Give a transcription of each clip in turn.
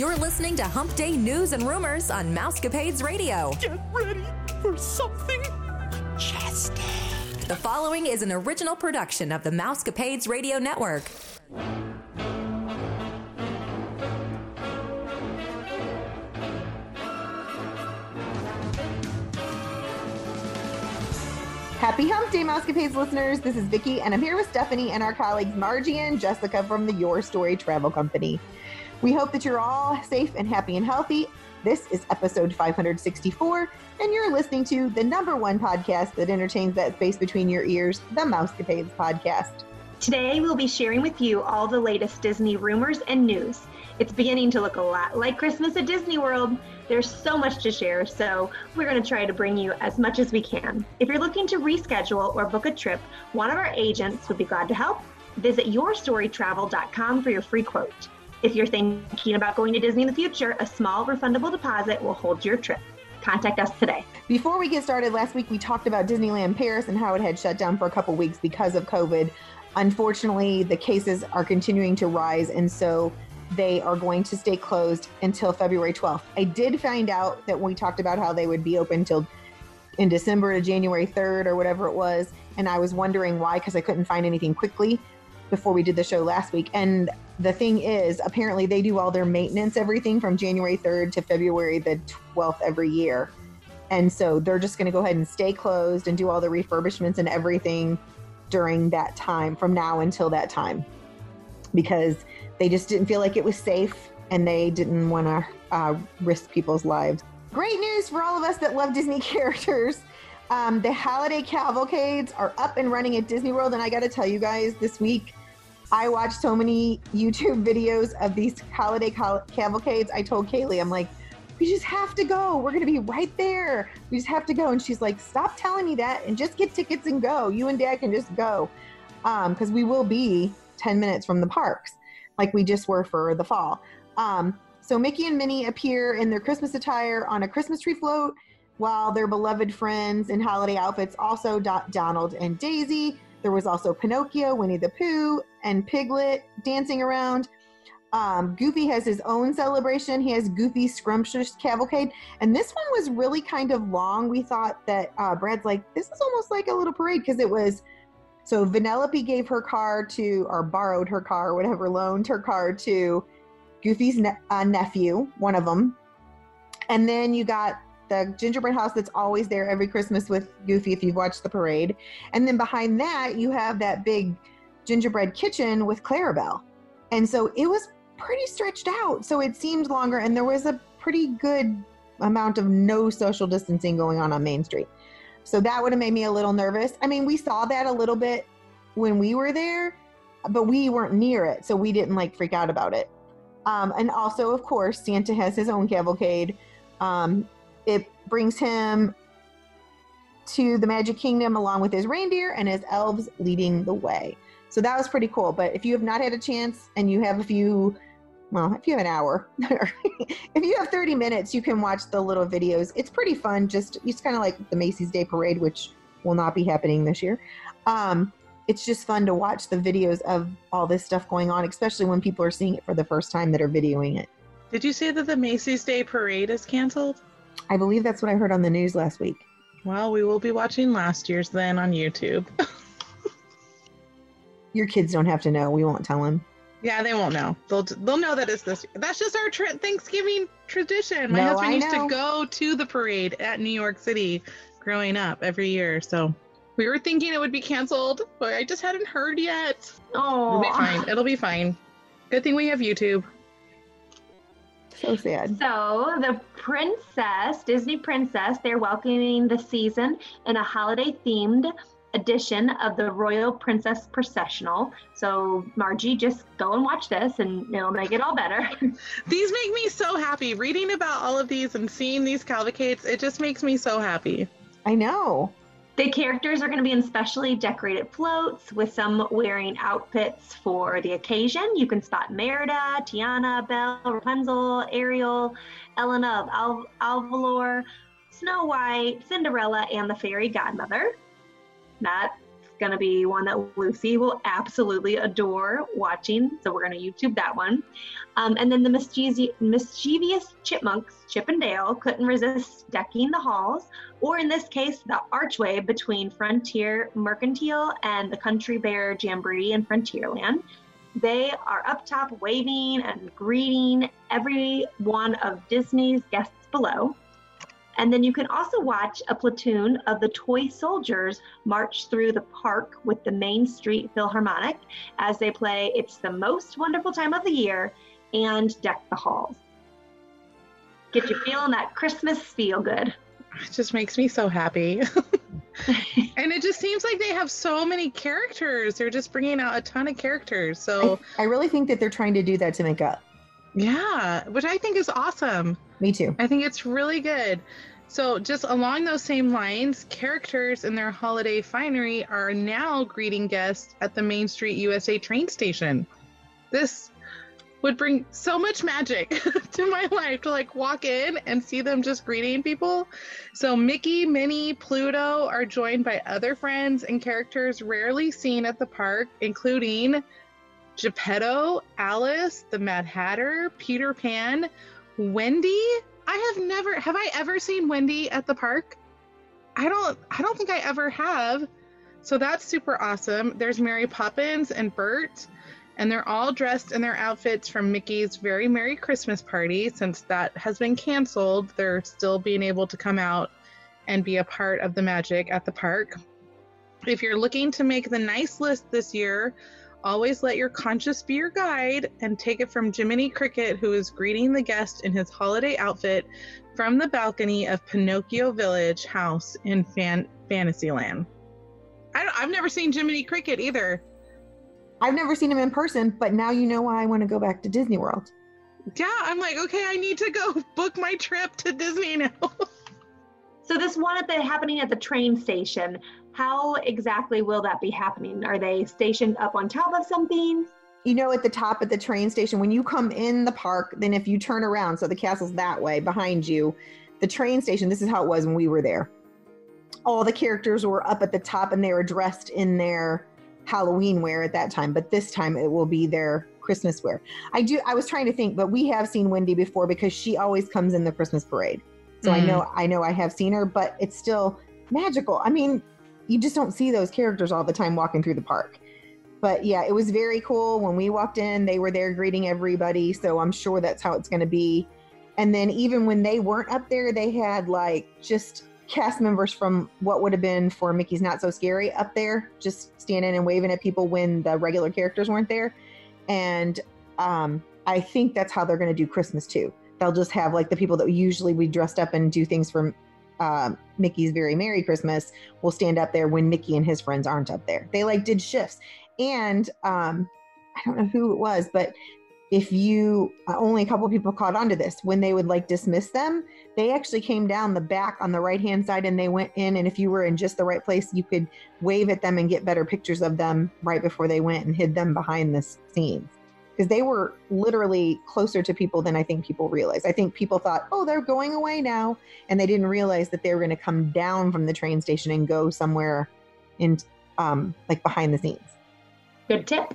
You're listening to Hump Day News and Rumors on Mousecapades Radio. Get ready for something majestic. The following is an original production of the Mousecapades Radio Network. Happy Hump Day, Mousecapades listeners. This is Vicki, and I'm here with Stephanie and our colleagues Margie and Jessica from the Your Story Travel Company. We hope that you're all safe and happy and healthy. This is episode 564, and you're listening to the number one podcast that entertains that space between your ears, the Mousecapades podcast. Today, we'll be sharing with you all the latest Disney rumors and news. It's beginning to look a lot like Christmas at Disney World. There's so much to share, so we're going to try to bring you as much as we can. If you're looking to reschedule or book a trip, one of our agents would be glad to help. Visit yourstorytravel.com for your free quote. If you're thinking about going to Disney in the future, a small refundable deposit will hold your trip. Contact us today. Before we get started, last week we talked about Disneyland Paris and how it had shut down for a couple weeks because of COVID. Unfortunately, the cases are continuing to rise, and so they are going to stay closed until February 12th. I did find out that when we talked about how they would be open till in December to January 3rd or whatever it was. And I was wondering why, because I couldn't find anything quickly before we did the show last week. And the thing is, apparently they do all their maintenance, everything from January 3rd to February the 12th every year. And so they're just going to go ahead and stay closed and do all the refurbishments and everything during that time from now until that time because they just didn't feel like it was safe and they didn't want to uh, risk people's lives. Great news for all of us that love Disney characters. Um, the holiday cavalcades are up and running at Disney World. And I got to tell you guys, this week, I watched so many YouTube videos of these holiday cavalcades. I told Kaylee, I'm like, we just have to go. We're going to be right there. We just have to go. And she's like, stop telling me that and just get tickets and go. You and dad can just go. Because um, we will be 10 minutes from the parks, like we just were for the fall. Um, so Mickey and Minnie appear in their Christmas attire on a Christmas tree float, while their beloved friends in holiday outfits also Donald and Daisy. There was also Pinocchio, Winnie the Pooh, and Piglet dancing around. Um, Goofy has his own celebration. He has Goofy Scrumptious Cavalcade. And this one was really kind of long. We thought that uh, Brad's like, this is almost like a little parade because it was so Vanellope gave her car to, or borrowed her car, or whatever, loaned her car to Goofy's ne- uh, nephew, one of them. And then you got the gingerbread house that's always there every Christmas with Goofy if you've watched the parade. And then behind that, you have that big gingerbread kitchen with Clarabelle. And so it was pretty stretched out. So it seemed longer, and there was a pretty good amount of no social distancing going on on Main Street. So that would have made me a little nervous. I mean, we saw that a little bit when we were there, but we weren't near it, so we didn't like freak out about it. Um, and also, of course, Santa has his own cavalcade. Um, it brings him to the Magic Kingdom along with his reindeer and his elves leading the way. So that was pretty cool. But if you have not had a chance and you have a few well, if you have an hour, if you have 30 minutes, you can watch the little videos. It's pretty fun. Just it's kind of like the Macy's Day Parade, which will not be happening this year. Um, it's just fun to watch the videos of all this stuff going on, especially when people are seeing it for the first time that are videoing it. Did you say that the Macy's Day Parade is canceled? I believe that's what I heard on the news last week. Well, we will be watching last year's then on YouTube. Your kids don't have to know. We won't tell them. Yeah, they won't know. They'll they'll know that it's this. That's just our tra- Thanksgiving tradition. My No, husband I used know. to go to the parade at New York City growing up every year. So we were thinking it would be canceled, but I just hadn't heard yet. Oh, It'll be fine. It'll be fine. Good thing we have YouTube. So sad. So the princess, Disney princess, they're welcoming the season in a holiday themed edition of the Royal Princess Processional. So Margie, just go and watch this and it'll make it all better. These make me so happy. Reading about all of these and seeing these cavalcades, it just makes me so happy. I know. The characters are going to be in specially decorated floats with some wearing outfits for the occasion. You can spot Merida, Tiana, Belle, Rapunzel, Ariel, Elena of Al- Alvalor, Snow White, Cinderella, and the fairy godmother. Not going to be one that Lucy will absolutely adore watching. So we're going to YouTube that one. Um, and then the mischievous, mischievous chipmunks, Chip and Dale, couldn't resist decking the halls, or in this case, the archway between Frontier Mercantile and the Country Bear Jamboree in Frontierland. They are up top waving and greeting every one of Disney's guests below. And then you can also watch a platoon of the toy soldiers march through the park with the Main Street Philharmonic as they play It's the Most Wonderful Time of the Year and Deck the Halls. Get you feeling that Christmas feel good. It just makes me so happy. and it just seems like they have so many characters. They're just bringing out a ton of characters. So I, I really think that they're trying to do that to make up. Yeah, which I think is awesome. Me too. I think it's really good. So, just along those same lines, characters in their holiday finery are now greeting guests at the Main Street USA train station. This would bring so much magic to my life to like walk in and see them just greeting people. So Mickey, Minnie, Pluto are joined by other friends and characters rarely seen at the park, including Geppetto, Alice, the Mad Hatter, Peter Pan, Wendy. I have never have I ever seen Wendy at the park? I don't I don't think I ever have. So that's super awesome. There's Mary Poppins and Bert and they're all dressed in their outfits from Mickey's Very Merry Christmas Party. Since that has been canceled, they're still being able to come out and be a part of the magic at the park. If you're looking to make the nice list this year, always let your conscience be your guide and take it from Jiminy Cricket, who is greeting the guest in his holiday outfit from the balcony of Pinocchio Village Haus in Fan- Fantasyland. I have never seen Jiminy Cricket either. I've never seen him in person, but now you know why I want to go back to Disney World. Yeah, I'm like, okay, I need to go book my trip to Disney now. so this one at the happening at the train station, how exactly will that be happening? Are they stationed up on top of something? You know, at the top of the train station, when you come in the park, then if you turn around, so the castle's that way behind you, the train station, this is how it was when we were there. All the characters were up at the top and they were dressed in their Halloween wear at that time, but this time it will be their Christmas wear. I do. I was trying to think, but we have seen Wendy before because she always comes in the Christmas parade. So mm. I know, I know, I have seen her, but it's still magical. I mean, you just don't see those characters all the time walking through the park. But yeah, it was very cool when we walked in. They were there greeting everybody, so I'm sure that's how it's going to be. And then even when they weren't up there, they had like just cast members from what would have been for Mickey's Not So Scary up there, just standing and waving at people when the regular characters weren't there. And um, I think that's how they're going to do Christmas too. They'll just have like the people that usually we dressed up and do things for uh, Mickey's Very Merry Christmas will stand up there when Mickey and his friends aren't up there. They like did shifts. And um, I don't know who it was, but if you uh, only a couple people caught on to this when they would like dismiss them they actually came down the back on the right hand side and they went in and if you were in just the right place you could wave at them and get better pictures of them right before they went and hid them behind the scenes because they were literally closer to people than i think people realize. i think people thought oh they're going away now and they didn't realize that they were going to come down from the train station and go somewhere in um, like behind the scenes good tip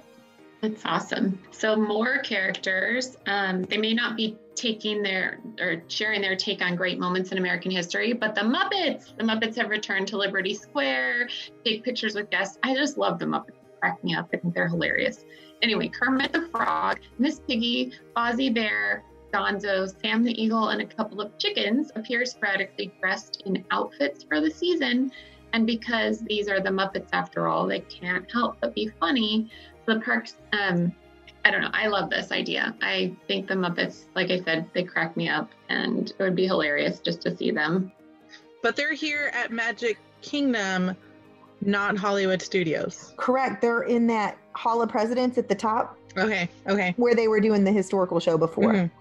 that's awesome. So more characters. Um, they may not be taking their or sharing their take on great moments in American history, but the Muppets, the Muppets have returned to Liberty Square, take pictures with guests. I just love the Muppets. Crack me up. I think they're hilarious. Anyway, Kermit the Frog, Miss Piggy, Fozzie Bear, Gonzo, Sam the Eagle, and a couple of chickens appear sporadically dressed in outfits for the season. And because these are the Muppets after all, they can't help but be funny the parks um i don't know i love this idea i think the muppets like i said they crack me up and it would be hilarious just to see them but they're here at magic kingdom not hollywood studios correct they're in that hall of presidents at the top okay okay where they were doing the historical show before mm-hmm.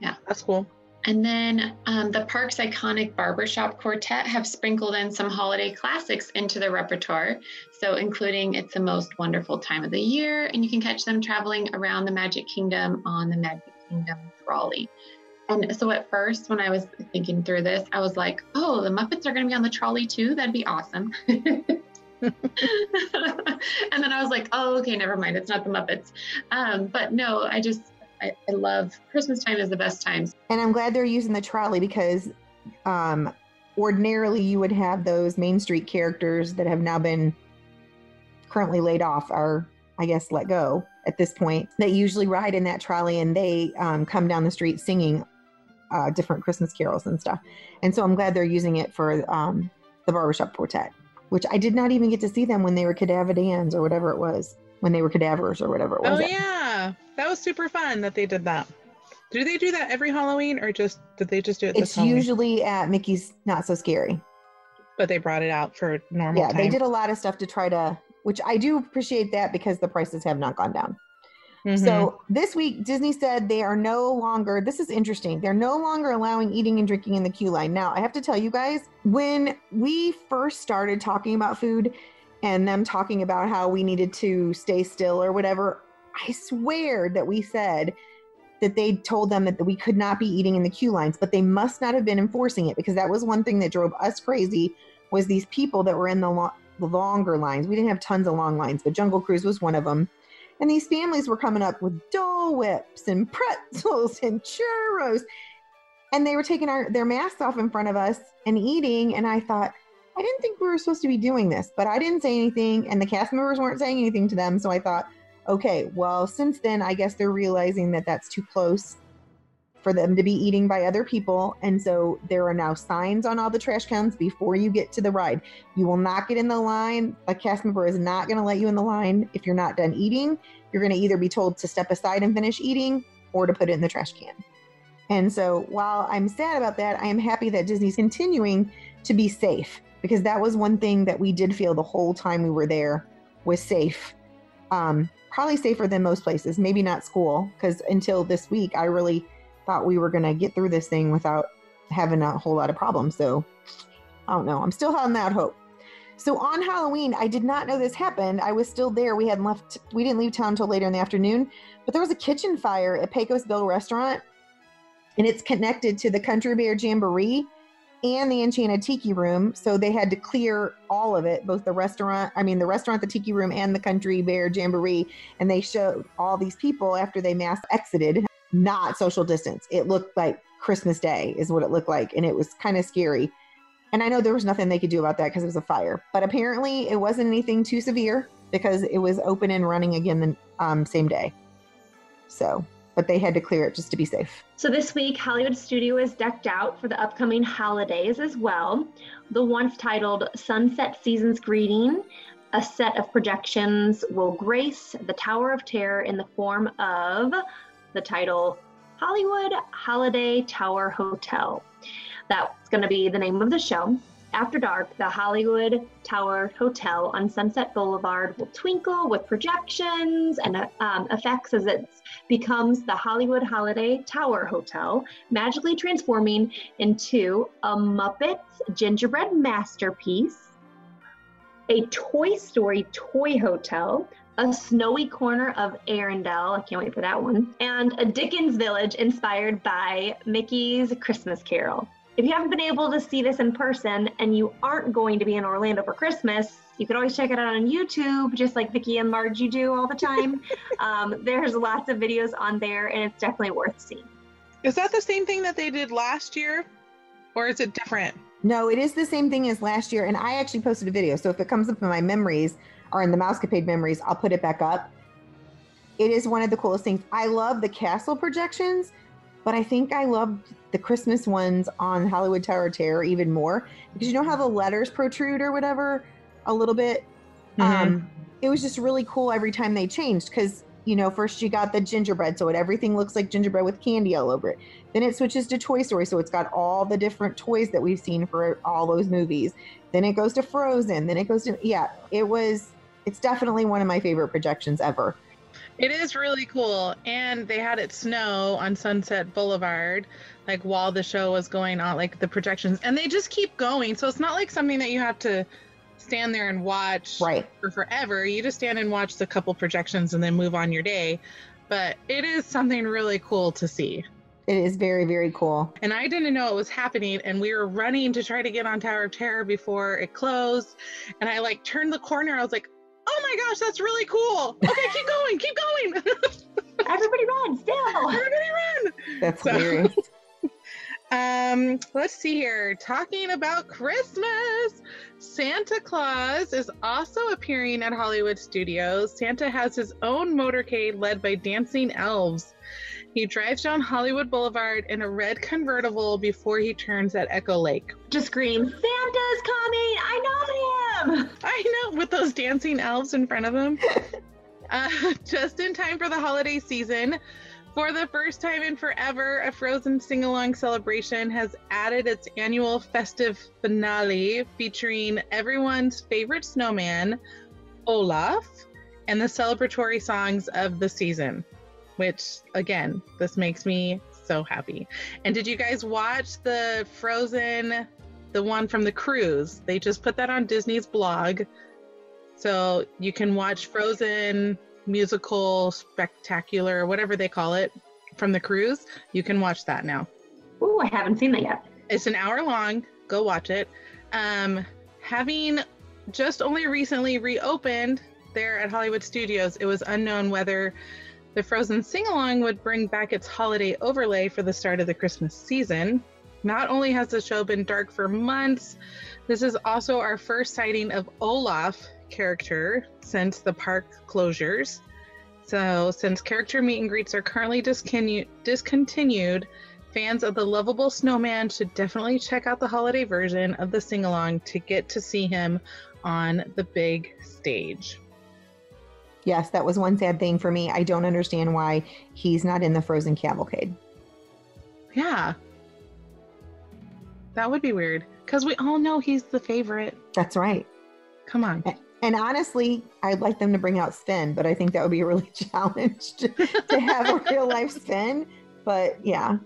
yeah that's cool and then um, the park's iconic barbershop quartet have sprinkled in some holiday classics into their repertoire. So, including It's the Most Wonderful Time of the Year, and you can catch them traveling around the Magic Kingdom on the Magic Kingdom trolley. And so, at first, when I was thinking through this, I was like, oh, the Muppets are going to be on the trolley too? That'd be awesome. and then I was like, oh, okay, never mind. It's not the Muppets. Um, but no, I just, I, I love Christmas time is the best time. And I'm glad they're using the trolley because um, ordinarily you would have those Main Street characters that have now been currently laid off or, I guess, let go at this point They usually ride in that trolley and they um, come down the street singing uh, different Christmas carols and stuff. And so I'm glad they're using it for um, the Barbershop Quartet, which I did not even get to see them when they were Cadaver Dans or whatever it was, when they were cadavers or whatever it oh, was. Oh, yeah. That was super fun that they did that. Do they do that every Halloween or just did they just do it this It's Halloween? usually at Mickey's Not So Scary. but they brought it out for normal Yeah, time. they did a lot of stuff to try to, which I do appreciate that because the prices have not gone down. Mhm. So this week, Disney said they are no longer, this is interesting, they're no longer allowing eating and drinking in the queue line. Now, I have to tell you guys, when we first started talking about food and them talking about how we needed to stay still or whatever, I swear that we said that they told them that we could not be eating in the queue lines, but they must not have been enforcing it because that was one thing that drove us crazy was these people that were in the, lo- the longer lines. We didn't have tons of long lines, but Jungle Cruise was one of them. And these families were coming up with Dole Whips and pretzels and churros. And they were taking our, their masks off in front of us and eating. And I thought, I didn't think we were supposed to be doing this, but I didn't say anything. And the cast members weren't saying anything to them. So I thought, okay, well, since then, I guess they're realizing that that's too close for them to be eating by other people. And so there are now signs on all the trash cans before you get to the ride. You will not get in the line. A cast member is not going to let you in the line if you're not done eating. You're going to either be told to step aside and finish eating or to put it in the trash can. And so while I'm sad about that, I am happy that Disney's continuing to be safe because that was one thing that we did feel the whole time we were there was safe. Um, probably safer than most places, maybe not school, because until this week, I really thought we were going to get through this thing without having a whole lot of problems. So I don't know. I'm still holding that hope. So on Halloween, I did not know this happened. I was still there. We hadn't left, we didn't leave town until later in the afternoon, but there was a kitchen fire at Pecos Bill Restaurant, and it's connected to the Country Bear Jamboree and the Enchanted Tiki Room. So they had to clear all of it, both the restaurant, I mean, the restaurant, the Tiki Room, and the Country Bear Jamboree. And they showed all these people after they mass exited, not social distance. It looked like Christmas Day, is what it looked like. And it was kind of scary. And I know there was nothing they could do about that because it was a fire. But apparently, it wasn't anything too severe because it was open and running again the um, same day. So, but they had to clear it just to be safe. So this week, Hollywood Studio is decked out for the upcoming holidays as well. The once titled Sunset Season's Greeting, a set of projections will grace the Tower of Terror in the form of the title Hollywood Holiday Tower Hotel. That's going to be the name of the show. After dark, the Hollywood Tower Hotel on Sunset Boulevard will twinkle with projections and um, effects as it becomes the Hollywood Holiday Tower Hotel, magically transforming into a Muppets gingerbread masterpiece, a Toy Story toy hotel, a snowy corner of Arendelle, I can't wait for that one, and a Dickens village inspired by Mickey's Christmas Carol. If you haven't been able to see this in person and you aren't going to be in Orlando for Christmas, you can always check it out on YouTube, just like Vicki and Margie do all the time. um, there's lots of videos on there, and it's definitely worth seeing. Is that the same thing that they did last year? Or is it different? No, it is the same thing as last year. And I actually posted a video. So if it comes up in my memories or in the Mousecapade memories, I'll put it back up. It is one of the coolest things. I love the castle projections, but I think I love the Christmas ones on Hollywood Tower of Terror even more because you know how the letters protrude or whatever a little bit. Um, it was just really cool every time they changed because you know first you got the gingerbread, so it everything looks like gingerbread with candy all over it. Then it switches to Toy Story, so it's got all the different toys that we've seen for all those movies. Then it goes to Frozen. Then it goes to yeah. It was. It's definitely one of my favorite projections ever. It is really cool. And they had it snow on Sunset Boulevard, like while the show was going on, like the projections. And they just keep going. So it's not like something that you have to stand there and watch Right. for forever. You just stand and watch the couple projections and then move on your day. But it is something really cool to see. It is very, very cool. And I didn't know it was happening. And we were running to try to get on Tower of Terror before it closed. And I like turned the corner. I was like, oh my gosh, that's really cool. Okay, keep going, keep going. Everybody run still. Everybody run. That's So- hilarious. Um, let's see here. Talking about Christmas, Santa Claus is also appearing at Hollywood Studios. Santa has his own motorcade led by dancing elves. He drives down Hollywood Boulevard in a red convertible before he turns at Echo Lake. Just scream, Santa's coming! I know him! I know, with those dancing elves in front of him. uh, just in time for the holiday season. For the first time in forever, a Frozen sing along celebration has added its annual festive finale featuring everyone's favorite snowman, Olaf, and the celebratory songs of the season. Which, again, this makes me so happy. And did you guys watch the Frozen, the one from the cruise? They just put that on Disney's blog. So you can watch Frozen musical spectacular, whatever they call it, from the cruise. You can watch that now. Ooh, I haven't seen that yet. It's an hour long. Go watch it. Um, having just only recently reopened there at Hollywood Studios, it was unknown whether the Frozen sing along would bring back its holiday overlay for the start of the Christmas season. Not only has the show been dark for months, this is also our first sighting of Olaf character since the park closures. So, since character meet and greets are currently discontinued, fans of the lovable snowman should definitely check out the holiday version of the sing along to get to see him on the big stage. Yes, that was one sad thing for me. I don't understand why he's not in the Frozen Cavalcade. Yeah. That would be weird because we all know he's the favorite. That's right. Come on. And honestly, I'd like them to bring out Sven, but I think that would be really challenged to, have a real life Sven. But yeah,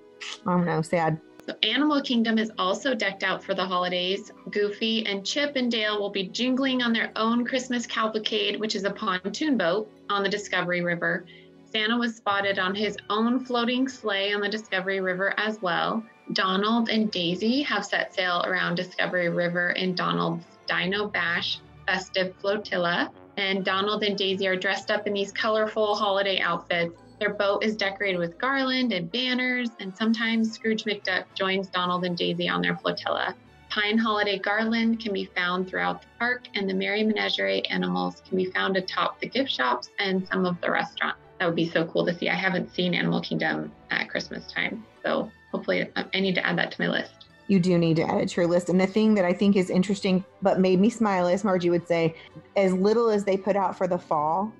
I don't know, sad. So Animal Kingdom is also decked out for the holidays. Goofy and Chip and Dale will be jingling on their own Christmas cavalcade, which is a pontoon boat on the Discovery River. Santa was spotted on his own floating sleigh on the Discovery River as well. Donald and Daisy have set sail around Discovery River in Donald's Dino Bash festive flotilla. And Donald and Daisy are dressed up in these colorful holiday outfits. Their boat is decorated with garland and banners, and sometimes Scrooge McDuck joins Donald and Daisy on their flotilla. Pine holiday garland can be found throughout the park, and the Merry Menagerie animals can be found atop the gift shops and some of the restaurants. That would be so cool to see. I haven't seen Animal Kingdom at Christmas time, so hopefully uh, I need to add that to my list. You do need to add it to your list. And the thing that I think is interesting, but made me smile, as Margie would say, as little as they put out for the fall,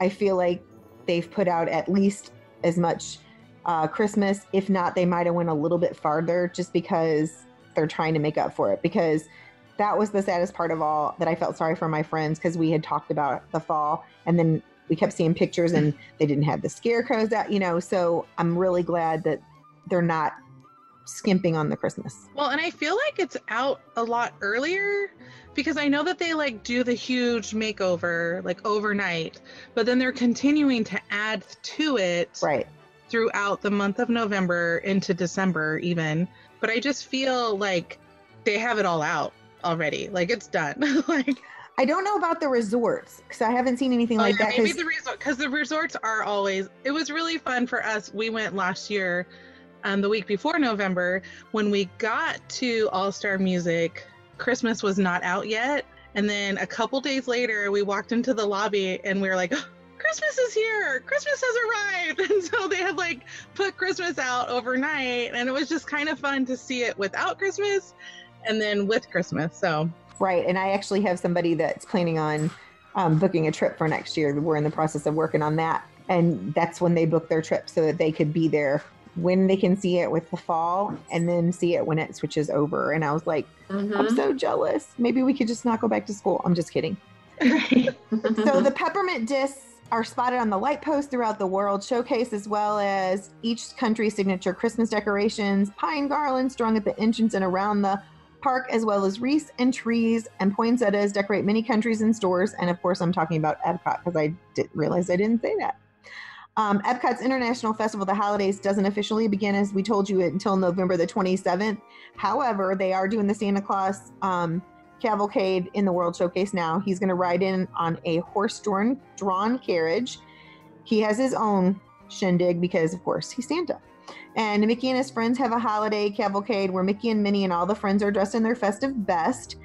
I feel like they've put out at least as much uh, Christmas. If not, they might have went a little bit farther just because they're trying to make up for it. Because that was the saddest part of all that I felt sorry for my friends because we had talked about the fall and then we kept seeing pictures and they didn't have the scarecrows out, you know. So I'm really glad that they're not skimping on the Christmas. Well, and I feel like it's out a lot earlier because I know that they like do the huge makeover like overnight, but then they're continuing to add to it Right. throughout the month of November into December even. But I just feel like they have it all out already. Like it's done. like I don't know about the resorts because I haven't seen anything Oh, like yeah, that. maybe the resort because the resorts are always. It was really fun for us. We went last year, um, the week before November, when we got to All Star Music. Christmas was not out yet, and then a couple days later, we walked into the lobby and we were like. Christmas is here. Christmas has arrived. And so they had like put Christmas out overnight and it was just kind of fun to see it without Christmas and then with Christmas. So right. And I actually have somebody that's planning on um, booking a trip for next year. We're in the process of working on that. And that's when they book their trip so that they could be there when they can see it with the fall and then see it when it switches over. And I was like, I'm Mhm. so jealous. Maybe we could just not go back to school. I'm just kidding. Right. so the peppermint discs are spotted on the light posts throughout the world showcase as well as each country's signature christmas decorations pine garlands strung at the entrance and around the park as well as wreaths and trees and poinsettias decorate many countries and stores and of course i'm talking about epcot because i didn't realize i didn't say that Um, Epcot's International Festival of the Holidays doesn't officially begin, as we told you, until November the 27th. However, they are doing the Santa Claus um, cavalcade in the World Showcase now. He's going to ride in on a horse drawn, drawn carriage. He has his own shindig because, of course, he's Santa. And Mickey and his friends have a holiday cavalcade where Mickey and Minnie and all the friends are dressed in their festive best.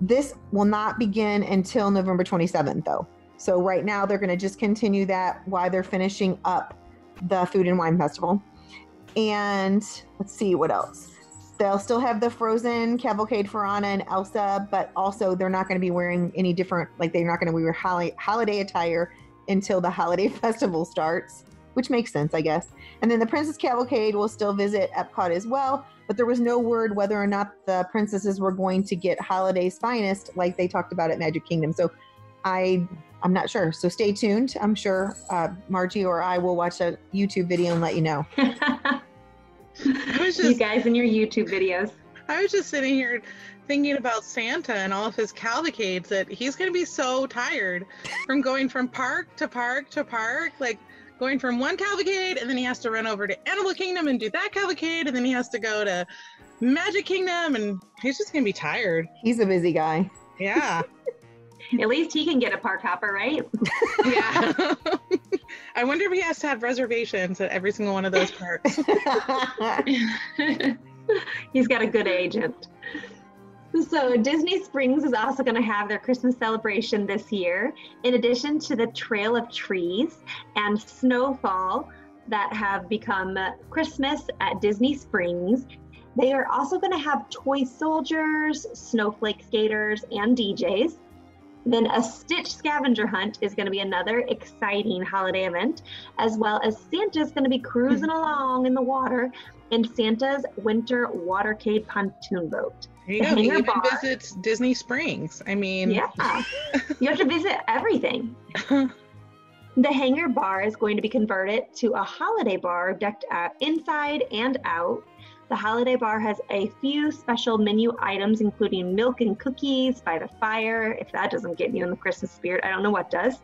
This will not begin until November 27th, though. So right now they're going to just continue that while they're finishing up the Food and Wine Festival. And let's see what else. They'll still have the Frozen cavalcade for Anna and Elsa, but also they're not going to be wearing any different, like they're not going to wear holiday, holiday attire until the holiday festival starts, which makes sense, I guess. And then the Princess Cavalcade will still visit Epcot as well, but there was no word whether or not the princesses were going to get Holiday's finest like they talked about at Magic Kingdom. So I I'm not sure. So stay tuned. I'm sure uh, Margie or I will watch a YouTube video and let you know. was you guys in your YouTube videos. I was just sitting here thinking about Santa and all of his cavalcades that he's going to be so tired from going from park to park to park, like going from one cavalcade and then he has to run over to Animal Kingdom and do that cavalcade and then he has to go to Magic Kingdom and he's just going to be tired. He's a busy guy. Yeah. At least he can get a park hopper, right? yeah. I wonder if he has to have reservations at every single one of those parks. He's got a good agent. So, Disney Springs is also going to have their Christmas celebration this year. In addition to the Trail of Trees and Snowfall that have become Christmas at Disney Springs, they are also going to have toy soldiers, snowflake skaters, and DJs. Then a Stitch scavenger hunt is going to be another exciting holiday event, as well as Santa's going to be cruising hmm. along in the water in Santa's winter watercade pontoon boat. There you The go. He Hangar even Bar. visits Disney Springs. I mean, Yeah, you have to visit everything. The hangar bar is going to be converted to a holiday bar decked out inside and out. The holiday bar has a few special menu items, including milk and cookies by the fire. If that doesn't get you in the Christmas spirit, I don't know what does.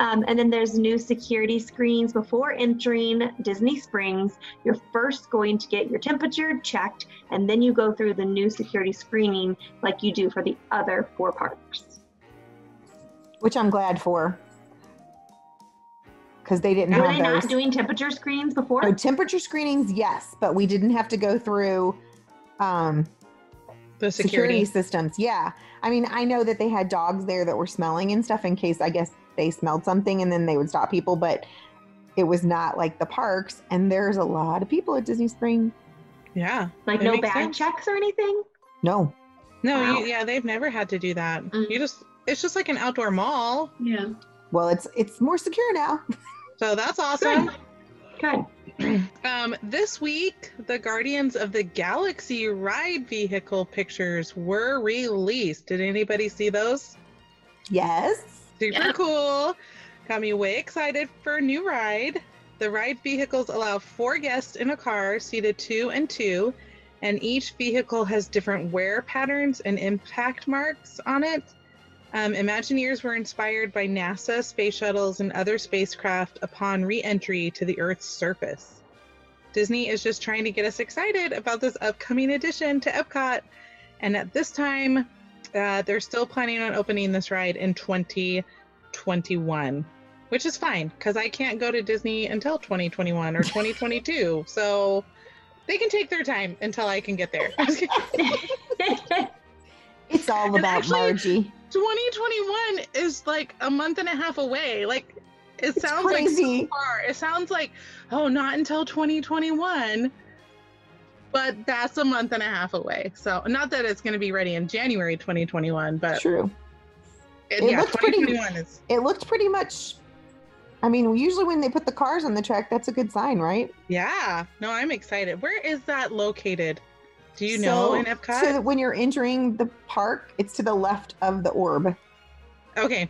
Um, and then there's new security screens before entering Disney Springs. You're first going to get your temperature checked, and then you go through the new security screening like you do for the other four parks. Which I'm glad for. Because they didn't Were have they not doing temperature screens before? So temperature screenings, yes, but we didn't have to go through um, the security. security. systems. Yeah. I mean, I know that they had dogs there that were smelling and stuff in case I guess they smelled something and then they would stop people, but it was not like the parks. And there's a lot of people at Disney Springs. Yeah. like no makes bag sense. checks or anything? No. No, Wow. you, yeah, they've never had to do that. Mm. You just, it's just like an outdoor mall. Yeah. Well, it's it's more secure now. So that's awesome. Good. Um, this week, the Guardians of the Galaxy ride vehicle pictures were released. Did anybody see those? yes. Super Yeah. cool. Got me way excited for a new ride. The ride vehicles allow four guests in a car, seated two and two, and each vehicle has different wear patterns and impact marks on it. Um, Imagineers were inspired by NASA space shuttles and other spacecraft upon re entry to the Earth's surface. Disney is just trying to get us excited about this upcoming addition to Epcot. And at this time, uh, they're still planning on opening this ride in 2021, which is fine because I can't go to Disney until 2021 or 2022. so they can take their time until I can get there. It's all And about actually- Margie. 2021 is like a month and a half away. Like it sounds like crazy. so far. It sounds like oh, not until 2021. But that's a month and a half away. So not that it's going to be ready in January 2021, but True. it, It yeah, looks pretty- is It looked pretty much. I mean, usually when they put the cars on the track, that's a good sign, right? yeah. No, I'm excited. Where is that located? Do you know in Epcot? So when you're entering the park, it's to the left of the orb, okay.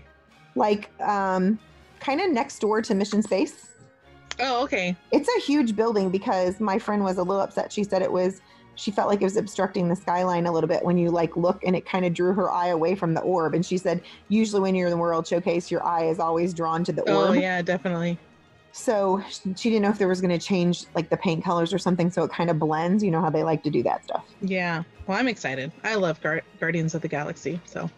like um, kind of next door to Mission Space. Oh, okay. It's a huge building because my friend was a little upset. She said it was. She felt like it was obstructing the skyline a little bit when you like look, and it kind of drew her eye away from the orb. And she said, usually when you're in the World Showcase, your eye is always drawn to the orb. Oh, orb. yeah, definitely. So she didn't know if there was going to change like the paint colors or something so it kind of blends. You know how they like to do that stuff. Yeah. Well, I'm excited. I love Gar- Guardians of the Galaxy. So.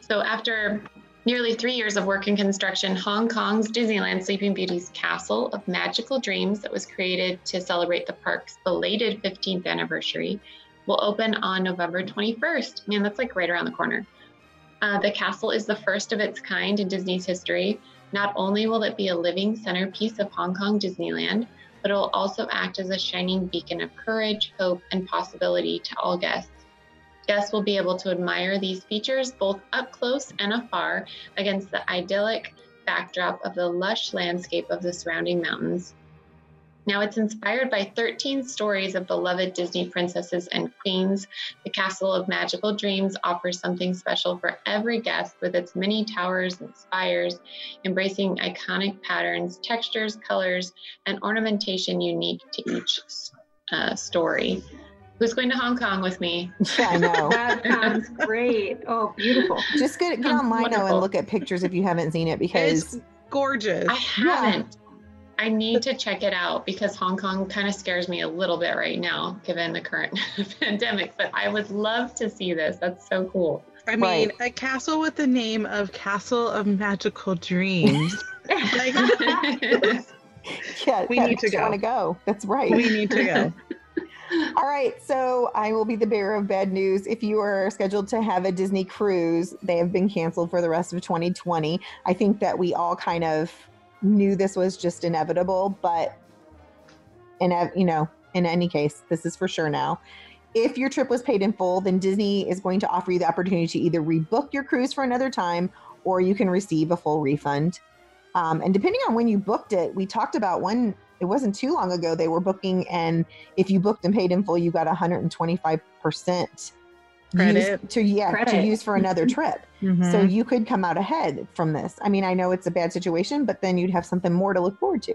So after nearly three years of work and construction, Hong Kong's Disneyland Sleeping Beauty's Castle of Magical Dreams, that was created to celebrate the park's belated 15th anniversary, will open on November 21st. Man, that's like right around the corner. Uh, the castle is the first of its kind in Disney's history. Not only will it be a living centerpiece of Hong Kong Disneyland, but it will also act as a shining beacon of courage, hope, and possibility to all guests. Guests will be able to admire these features both up close and afar against the idyllic backdrop of the lush landscape of the surrounding mountains. Now it's inspired by 13 stories of beloved Disney princesses and queens. The Castle of Magical Dreams offers something special for every guest with its many towers and spires, embracing iconic patterns, textures, colors, and ornamentation unique to each uh, story. Who's going to Hong Kong with me? Yeah, I know. That sounds great. Oh, beautiful. Just get, get Sounds on and look at pictures if you haven't seen it because It's gorgeous. I haven't. I need to check it out because Hong Kong kind of scares me a little bit right now, given the current pandemic. But I would love to see this. That's so cool. I mean, a castle with the name of Castle of Magical Dreams. like, yeah, We need to makes you go. wanna go. That's right. we need to go. All right, so I will be the bearer of bad news. If you are scheduled to have a Disney cruise, they have been canceled for the rest of 2020. I think that we all kind of knew this was just inevitable, but in you know, in any case, this is for sure now. If your trip was paid in full, then Disney is going to offer you the opportunity to either rebook your cruise for another time or you can receive a full refund. Um, and depending on when you booked it, we talked about one, it wasn't too long ago, they were booking, and if you booked and paid in full, you got 125% Credit. use- to yeah to use for another trip. So Mhm. you could come out ahead from this. I mean, I know it's a bad situation, but then you'd have something more to look forward to.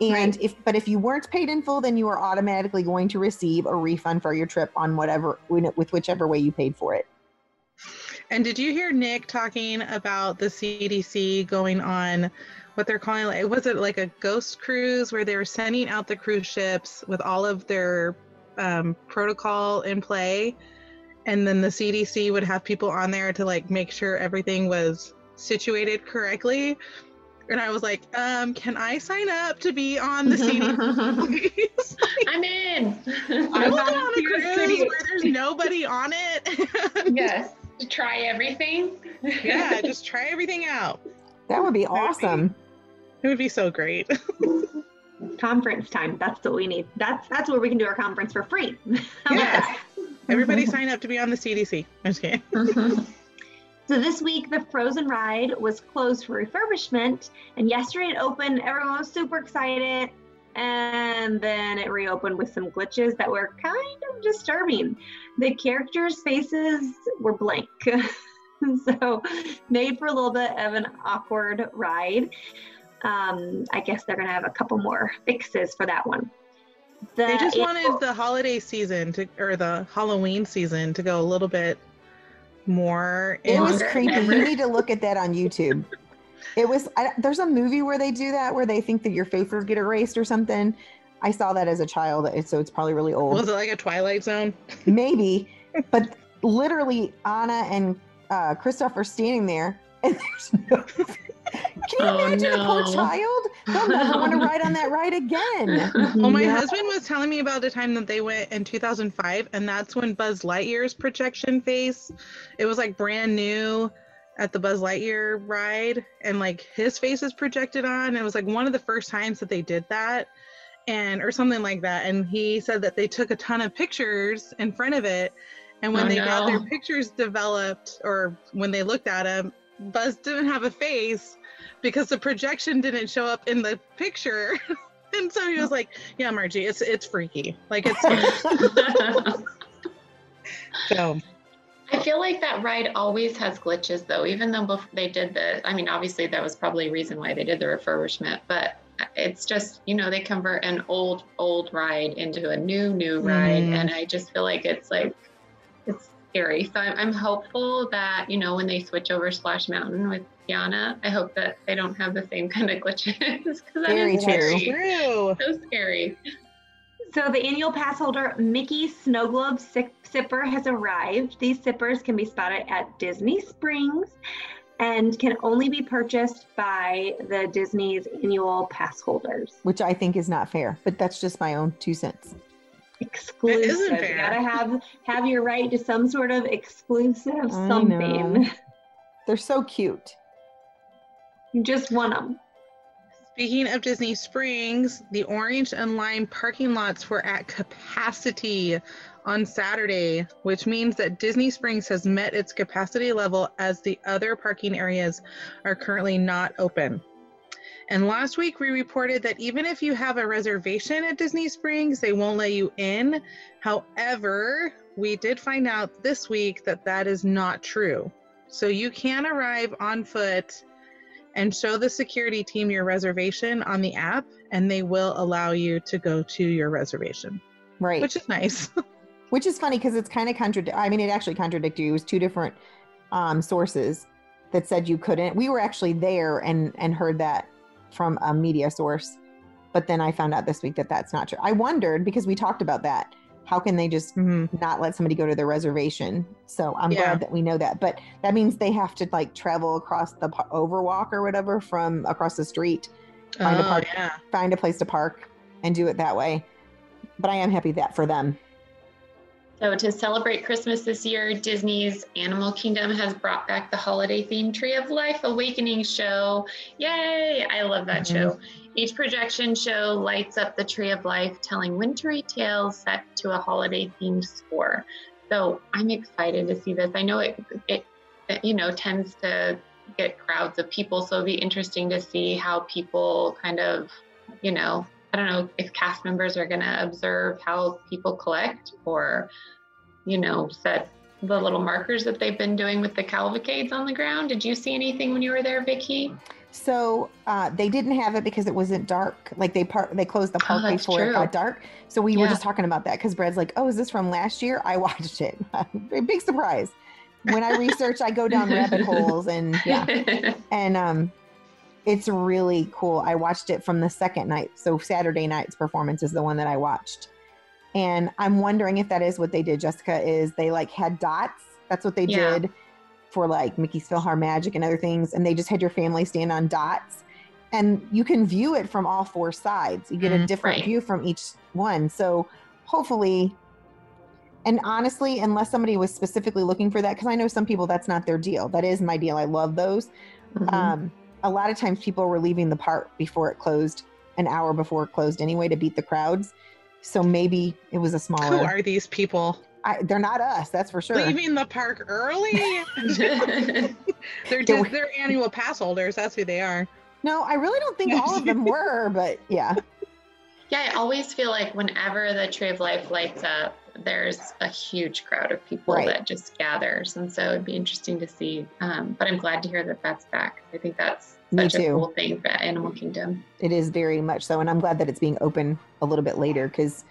And if but if you weren't paid in full, then you are automatically going to receive a refund for your trip on whatever with whichever way you paid for it. And did you hear Nick talking about the CDC going on what they're calling like was it like a ghost cruise where they were sending out the cruise ships with all of their um, protocol in play, and then the CDC would have people on there to like make sure everything was situated correctly. And I was like, um, can I sign up to be on the CDC? please? I'm in. I will go on a cruise pretty- where there's nobody on it. yes. To try everything. yeah, just try everything out. That would be would be- awesome. It would be so great. conference time. That's what we need. That's that's where we can do our conference for free. How Yes. That? Everybody sign up to be on the CDC. I'm just kidding. So this week, the Frozen ride was closed for refurbishment, and yesterday it opened. Everyone was super excited, and then it reopened with some glitches that were kind of disturbing. The characters' faces were blank, so made for a little bit of an awkward ride. Um, I guess they're gonna have a couple more fixes for that one. The They just animal- wanted the holiday season to, or the Halloween season to go a little bit more. It was creepy. You need to look at that on YouTube. It was. I, there's a movie where they do that, where they think that your faces get erased or something. I saw that as a child, so it's probably really old. Was it like a Twilight Zone? Maybe, but literally, Anna and uh, Kristoff are standing there, and there's no. Can you Oh, imagine a poor child? They'll never want to ride on that ride again. Well, my Yeah. husband was telling me about the time that they went in 2005, and that's when Buzz Lightyear's projection face, it was like brand new at the Buzz Lightyear ride, and like his face is projected on. It was like one of the first times that they did that, and or something like that. And he said that they took a ton of pictures in front of it, and when Oh, they got their pictures developed, or when they looked at him, Buzz didn't have a face because the projection didn't show up in the picture. and so he was like, "Yeah, Margie, it's it's freaky. Like it's so." I feel like that ride always has glitches though, even though bef- they did the, I mean, obviously that was probably a reason why they did the refurbishment, but it's just, you know, they convert an old, old ride into a new, new ride. Mhm. And I just feel like it's like, it's scary. So I'm, I'm hopeful that, you know, when they switch over Splash Mountain with Tiana, I hope that they don't have the same kind of glitches. Because that Very true. scary. True. So scary. So the annual pass holder Mickey Snow Globe sip- Sipper has arrived. These sippers can be spotted at Disney Springs and can only be purchased by the Disney's annual pass holders. which I think is not fair, but that's just my own two cents. Exclusive. fair. You gotta have have your right to some sort of exclusive I something. know. They're so cute. You just want them. Speaking of Disney Springs, the orange and lime parking lots were at capacity on Saturday, which means that Disney Springs has met its capacity level as the other parking areas are currently not open. And last week we reported that even if you have a reservation at Disney Springs, they won't let you in. However, we did find out this week that that is not true. So you can arrive on foot and show the security team your reservation on the app, and they will allow you to go to your reservation, Right. which is nice. Which is funny because it's kind of contradict. I mean, it actually contradicted you. It was two different um, sources that said you couldn't. We were actually there and and heard that from a media source, but then I found out this week that that's not true. I wondered because we talked about that. How can they just Mhm. not let somebody go to their reservation? So I'm Yeah. glad that we know that. But that means they have to like travel across the overwalk or whatever from across the street, Find a oh, park. yeah. find a place to park, and do it that way. But I am happy that for them. So, to celebrate Christmas this year, Disney's Animal Kingdom has brought back the holiday themed Tree of Life Awakening show. Yay! I love that Mhm. show. Each projection show lights up the Tree of Life, telling wintry tales set to a holiday themed score. So, I'm excited to see this. I know it, it, it, you know, tends to get crowds of people, so it'll be interesting to see how people kind of, you know, I don't know if cast members are going to observe how people collect or, you know, set the little markers that they've been doing with the cavalcades on the ground. Did you see anything when you were there, Vicky? So uh, they didn't have it because it wasn't dark. Like they part, they closed the park Oh, before it got dark. So we were just talking about that because Brad's like, "Oh, is this from last year?" I watched it. Big surprise. When I research, I go down rabbit holes, and yeah, and um, it's really cool. I watched it from the second night. So Saturday night's performance is the one that I watched, and I'm wondering if that is what they did. Jessica is they like had dots. That's what they Yeah. did for like Mickey's PhilharMagic and other things, and they just had your family stand on dots, and you can view it from all four sides. You get a Mhm. different Right. view from each one. So hopefully. And honestly, unless somebody was specifically looking for that, because I know some people that's not their deal. That is my deal. I love those. Mhm. Um, a lot of times people were leaving the park before it closed, an hour before it closed anyway, to beat the crowds. So maybe it was a small Who are these people? I, they're not us, that's for sure. Leaving the park early? they're just, they're annual pass holders. That's who they are. No, I really don't think all of them were, but yeah, yeah, I always feel like whenever the Tree of Life lights up, there's a huge crowd of people Right. that just gathers. And so it'd be interesting to see. Um, but I'm glad to hear that that's back. I think that's Me such a too. cool thing for Animal Kingdom. it is very much so. And I'm glad that it's being open a little bit later because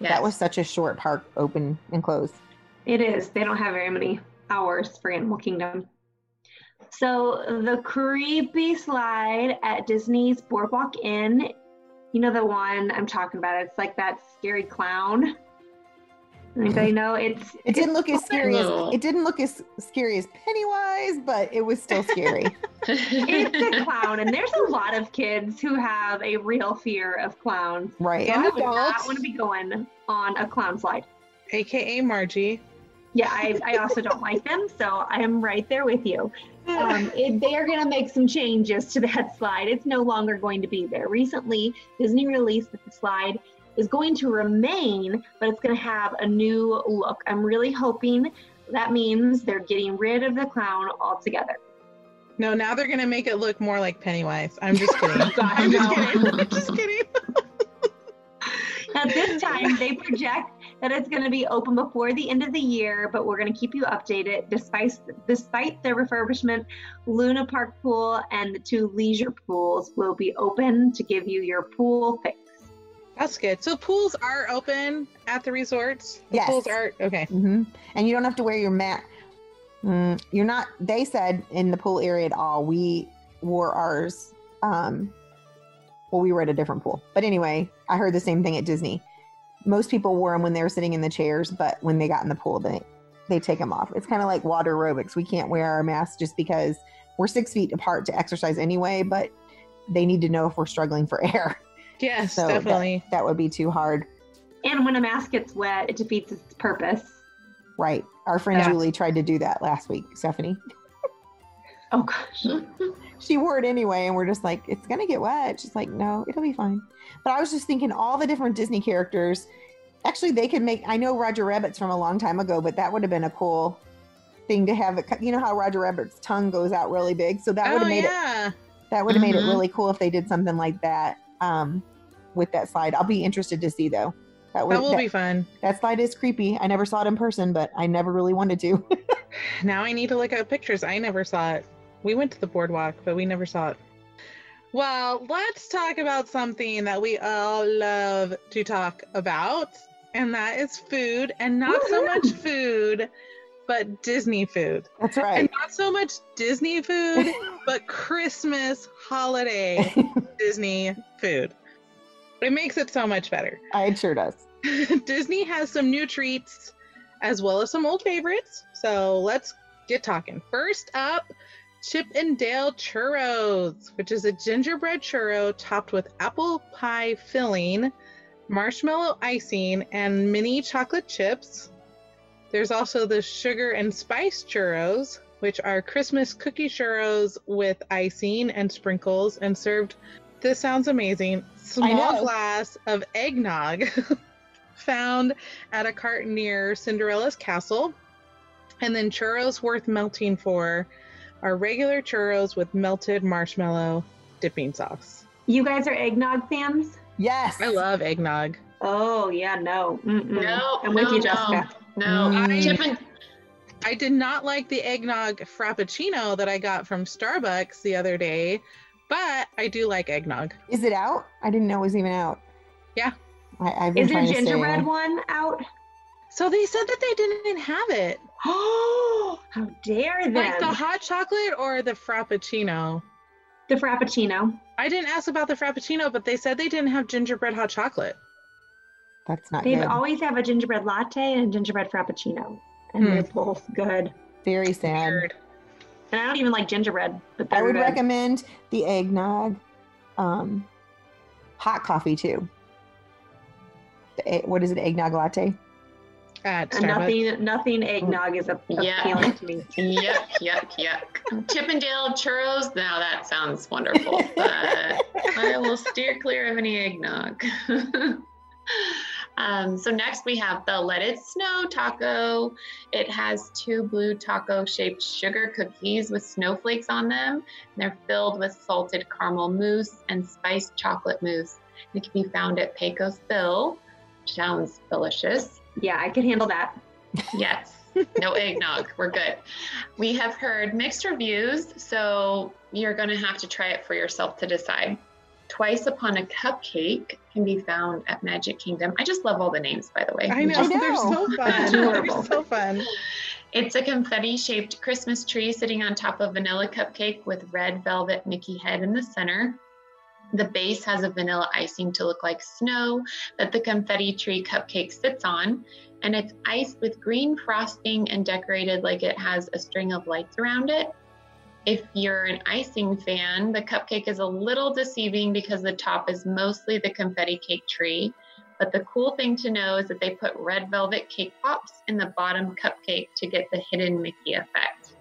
Yes. that was such a short park open and close. It is. They don't have very many hours for Animal Kingdom. So the creepy slide at Disney's Boardwalk Inn, you know the one I'm talking about. It's like that scary clown. Anybody know? It's It didn't look as scary as it didn't look as scary as Pennywise, but it was still scary. it's a clown, and there's a lot of kids who have a real fear of clowns. right. So And I would not adults. want to be going on a clown slide. AKA Margie. Yeah, I, I also don't like them, so I am right there with you. Um, it, they are going to make some changes to that slide. It's no longer going to be there. Recently, Disney released that the slide is going to remain, but it's going to have a new look. I'm really hoping that means they're getting rid of the clown altogether. No, now they're gonna make it look more like Pennywise. I'm just kidding. I'm just kidding. I'm just kidding. At this time, they project that it's going to be open before the end of the year, but we're going to keep you updated. Despite despite the refurbishment, Luna Park Pool and the two leisure pools will be open to give you your pool fix. That's good. So pools are open at the resorts. The Yes. Pools are okay. hmm And you don't have to wear your mat. Mm, you're not. They said in the pool area at all. We wore ours. Um, well, we were at a different pool, but anyway, I heard the same thing at Disney. Most people wore them when they were sitting in the chairs, but when they got in the pool, they they take them off. It's kind of like water aerobics. We can't wear our masks just because we're six feet apart to exercise anyway. But they need to know if we're struggling for air. Yes, So definitely. That would be too hard. And when a mask gets wet, it defeats its purpose. Right. Our friend Yeah. Julie tried to do that last week, Stephanie. Oh gosh. she wore it anyway and we're just like it's gonna get wet she's like no it'll be fine but i was just thinking all the different disney characters actually they could make i know roger rabbit's from a long time ago but that would have been a cool thing to have it you know how roger rabbit's tongue goes out really big so that would oh have made it that would have made it Mhm. really cool if they did something like that um with that slide i'll be interested to see though that, That will that, be fun. that slide is creepy i never saw it in person but i never really wanted to Now I need to look at pictures. I never saw it. We went to the boardwalk, but we never saw it. Well, let's talk about something that we all love to talk about, and that is food, and not so much food, but Disney food. that's right. And not so much Disney food, but Christmas holiday Disney food. It makes it so much better. it sure does Disney has some new treats as well as some old favorites. So let's get talking. First up, Chip and Dale Churros, which is a gingerbread churro topped with apple pie filling, marshmallow icing, and mini chocolate chips. There's also the sugar and spice churros, which are Christmas cookie churros with icing and sprinkles and served. This sounds amazing. Small glass of eggnog found at a cart near Cinderella's castle. And then churros worth melting for are regular churros with melted marshmallow dipping sauce. You guys are eggnog fans? yes I love eggnog. Oh yeah, no. Mm-mm. No, I'm with no, you. Jessica. No, Mm. Chip and I did not like the eggnog frappuccino that I got from Starbucks the other day, but I do like eggnog. Is it out? I didn't know it was even out. Yeah. I, I've been Is trying the to stay gingerbread one out? So they said that they didn't have it. Oh, how dare them! Like the hot chocolate or the frappuccino. the frappuccino. I didn't ask about the frappuccino, but they said they didn't have gingerbread hot chocolate. That's not They good. always have a gingerbread latte and a gingerbread frappuccino, and Hmm. they're both good. Very sad. Weird. And I don't even like gingerbread, but I would good. recommend the eggnog, um, hot coffee too. The, what is it? Eggnog latte. At And nothing, nothing eggnog is a- Yeah. appealing to me. yuck, yuck, yuck. Chippendale churros. Now that sounds wonderful, but I will steer clear of any eggnog. um, so next we have the Let It Snow taco. It has two blue taco-shaped sugar cookies with snowflakes on them. They're filled with salted caramel mousse and spiced chocolate mousse. It can be found at Pecos Bill. Sounds delicious. Yeah, I can handle that. Yes. No eggnog. We're good. We have heard mixed reviews, so you're going to have to try it for yourself to decide. Twice Upon a Cupcake can be found at Magic Kingdom. I just love all the names, by the way. I know, I they're so know. fun. they're so fun. It's a confetti shaped Christmas tree sitting on top of vanilla cupcake with red velvet Mickey head in the center. The base has a vanilla icing to look like snow that the confetti tree cupcake sits on, and it's iced with green frosting and decorated like it has a string of lights around it. If you're an icing fan, the cupcake is a little deceiving because the top is mostly the confetti cake tree. But the cool thing to know is that they put red velvet cake pops in the bottom cupcake to get the hidden Mickey effect.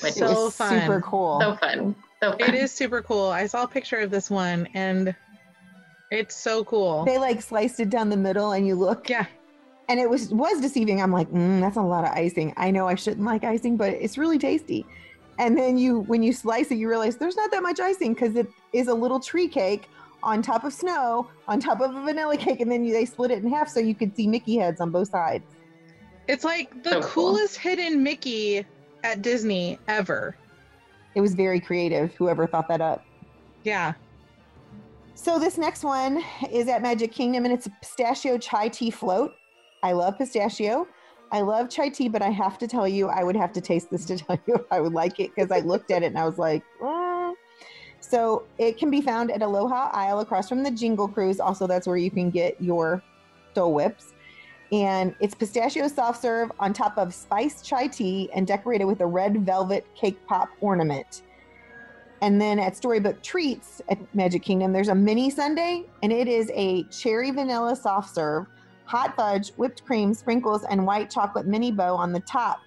Which So it is was fun. super cool. so fun. So fun. It is super cool. I saw a picture of this one and it's so cool. they like sliced it down the middle, and you look, Yeah. and it was was deceiving. I'm like, mm, that's a lot of icing. I know I shouldn't like icing, but it's really tasty. And then you, when you slice it, you realize there's not that much icing because it is a little tree cake on top of snow, on top of a vanilla cake, and then you, they split it in half so you could see Mickey heads on both sides. It's like the So cool. coolest hidden Mickey at Disney ever. It was very creative. Whoever thought that up. Yeah. So this next one is at Magic Kingdom and it's a pistachio chai tea float. I love pistachio. I love chai tea, but I have to tell you, I would have to taste this to tell you if I would like it because I looked at it and I was like, mm. so it can be found at Aloha Isle across from the Jingle Cruise. Also, that's where you can get your Dole Whips. And it's pistachio soft serve on top of spiced chai tea and decorated with a red velvet cake pop ornament. And then at Storybook Treats at Magic Kingdom, there's a mini sundae, and it is a cherry vanilla soft serve, hot fudge, whipped cream, sprinkles, and white chocolate mini bow on the top.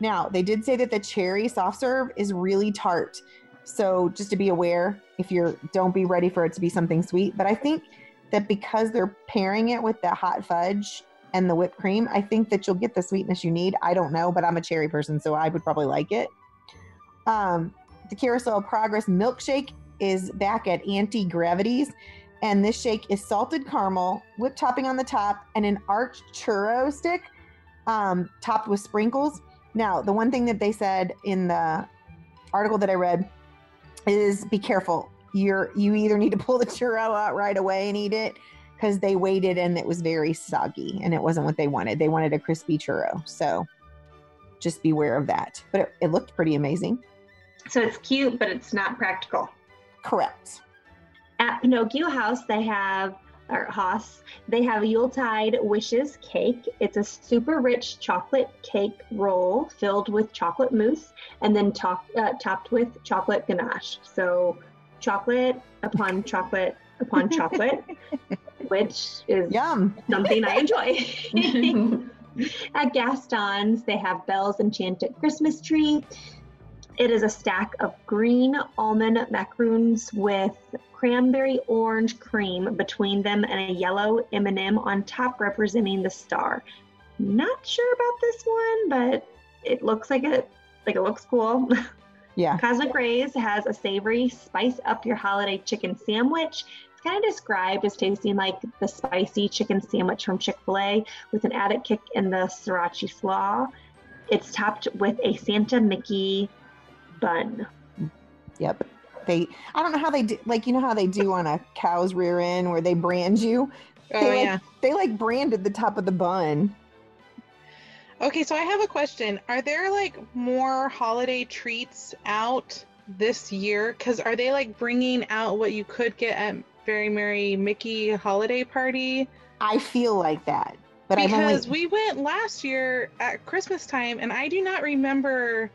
Now, they did say that the cherry soft serve is really tart. So just to be aware, if you're don't be ready for it to be something sweet. But I think that because they're pairing it with the hot fudge and the whipped cream, I think that you'll get the sweetness you need. I don't know, but I'm a cherry person, so I would probably like it. Um, the Carousel Progress milkshake is back at Auntie Gravity's. And this shake is salted caramel, whipped topping on the top, and an arch churro stick um, topped with sprinkles. Now, the one thing that they said in the article that I read is be careful. You're you either need to pull the churro out right away and eat it because they waited and it was very soggy and it wasn't what they wanted. They wanted a crispy churro. So just beware of that. But it, it looked pretty amazing. So it's cute, but it's not practical. Correct. At Pinocchio House, they have or Haus, they have Yuletide Wishes cake. It's a super rich chocolate cake roll filled with chocolate mousse and then top, uh, topped with chocolate ganache. So chocolate upon chocolate upon chocolate, which is Yum. something I enjoy. At Gaston's, they have Belle's Enchanted Christmas Tree. It is a stack of green almond macaroons with cranberry orange cream between them and a yellow M&M on top representing the star. Not sure about this one, but it looks like it like it looks cool. Yeah. Cosmic Rays has a savory spice up your holiday chicken sandwich. It's kind of described as tasting like the spicy chicken sandwich from Chick-fil-A with an added kick in the sriracha slaw. It's topped with a Santa Mickey bun. Yep. They I don't know how they do like you know how they do on a cow's rear end where they brand you. Oh they like, yeah. They like branded the top of the bun. Okay, so I have a question. Are there like more holiday treats out this year? Because are they like bringing out what you could get at Very Merry Mickey Holiday Party? I feel like that. But because only we went last year at Christmas time, and I do not remember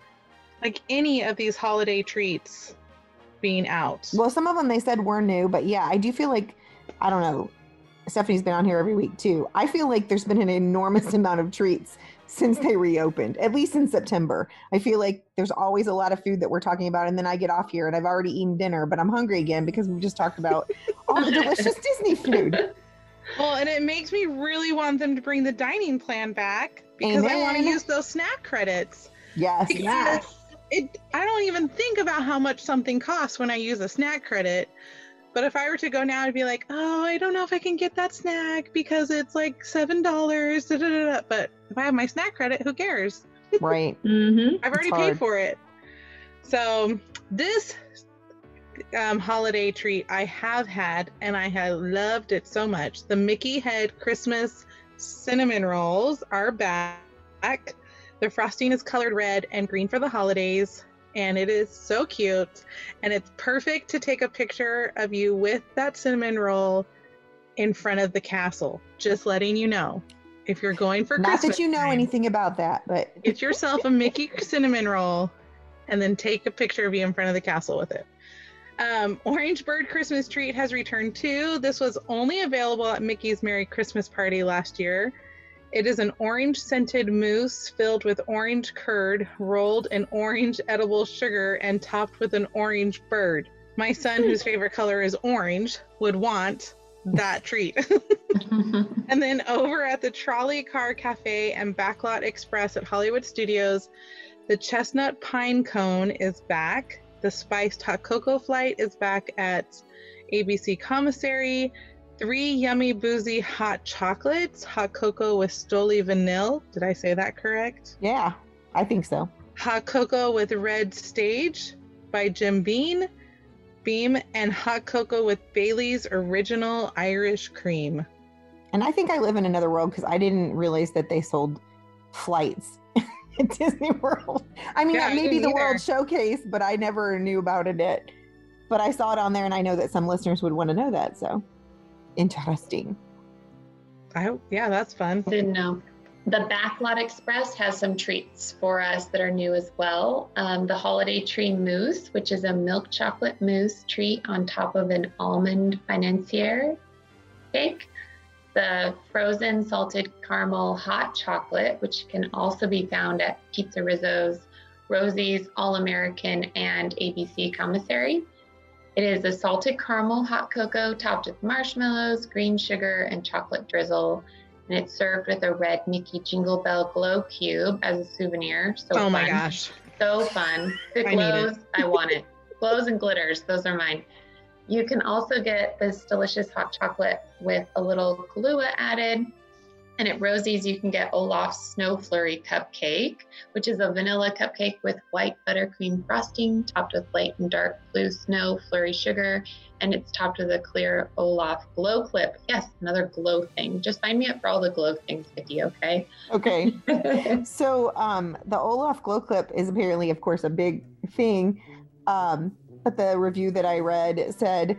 like any of these holiday treats being out. well, some of them they said were new, but yeah, I do feel like I don't know. Stephanie's been on here every week too. I feel like there's been an enormous amount of treats since they reopened, at least in September. I feel like there's always a lot of food that we're talking about, and then I get off here and I've already eaten dinner, but I'm hungry again because we just talked about all the delicious Disney food. Well, and it makes me really want them to bring the dining plan back because I want to use those snack credits. Yes. Because it I don't even think about how much something costs when I use a snack credit. But if I were to go now, I'd be like, oh, I don't know if I can get that snack because it's like seven dollars. But if I have my snack credit, who cares? Right. Mm-hmm. I've already It's paid hard. for it. So this um, holiday treat I have had, and I have loved it so much. The Mickey Head Christmas cinnamon rolls are back. The frosting is colored red and green for the holidays, and it is so cute. And it's perfect to take a picture of you with that cinnamon roll in front of the castle. Just letting you know. If you're going for Not Christmas that you know time, anything about that, but Get yourself a Mickey cinnamon roll and then take a picture of you in front of the castle with it. Um, Orange Bird Christmas Treat has returned too. This was only available at Mickey's Merry Christmas Party last year. It is an orange scented mousse filled with orange curd, rolled in orange edible sugar, and topped with an orange bird. My son, whose hmm. favorite color is orange, would want that treat. And then over at the Trolley Car Cafe and Backlot Express at Hollywood Studios, the Chestnut Pine Cone is back. The Spiced Hot Cocoa Flight is back at ABC Commissary. Three yummy boozy hot chocolates, hot cocoa with Stoli Vanille. Did I say that correct? yeah, I think so. Hot Cocoa with Red Stag by Jim Bean, Beam, and hot cocoa with Bailey's original Irish cream. And I think I live in another world because I didn't realize that they sold flights at Disney World. I mean, Yeah, that may be the. World Showcase, but I never knew about it. But I saw it on there, and I know that some listeners would want to know that. So interesting. I, hope, yeah, that's fun. Didn't know. The Backlot Express has some treats for us that are new as well. Um, the Holiday Tree Mousse, which is a milk chocolate mousse treat on top of an almond financier cake. The frozen salted caramel hot chocolate, which can also be found at Pizza Rizzo's, Rosie's, All American, and ABC Commissary. It is a salted caramel hot cocoa topped with marshmallows, green sugar, and chocolate drizzle and it's served with a red Mickey Jingle Bell glow cube as a souvenir. So oh my fun. gosh. So fun. I it glows, I want it. glows and glitters, those are mine. You can also get this delicious hot chocolate with a little Kahlua added. And at Rosie's, you can get Olaf's Snow Flurry Cupcake, which is a vanilla cupcake with white buttercream frosting, topped with light and dark blue snow flurry sugar, and it's topped with a clear Olaf glow clip. Yes, another glow thing. Just sign me up for all the glow things, Vicky, okay? Okay. so um, the Olaf glow clip is apparently, of course, a big thing. Um, but the review that I read said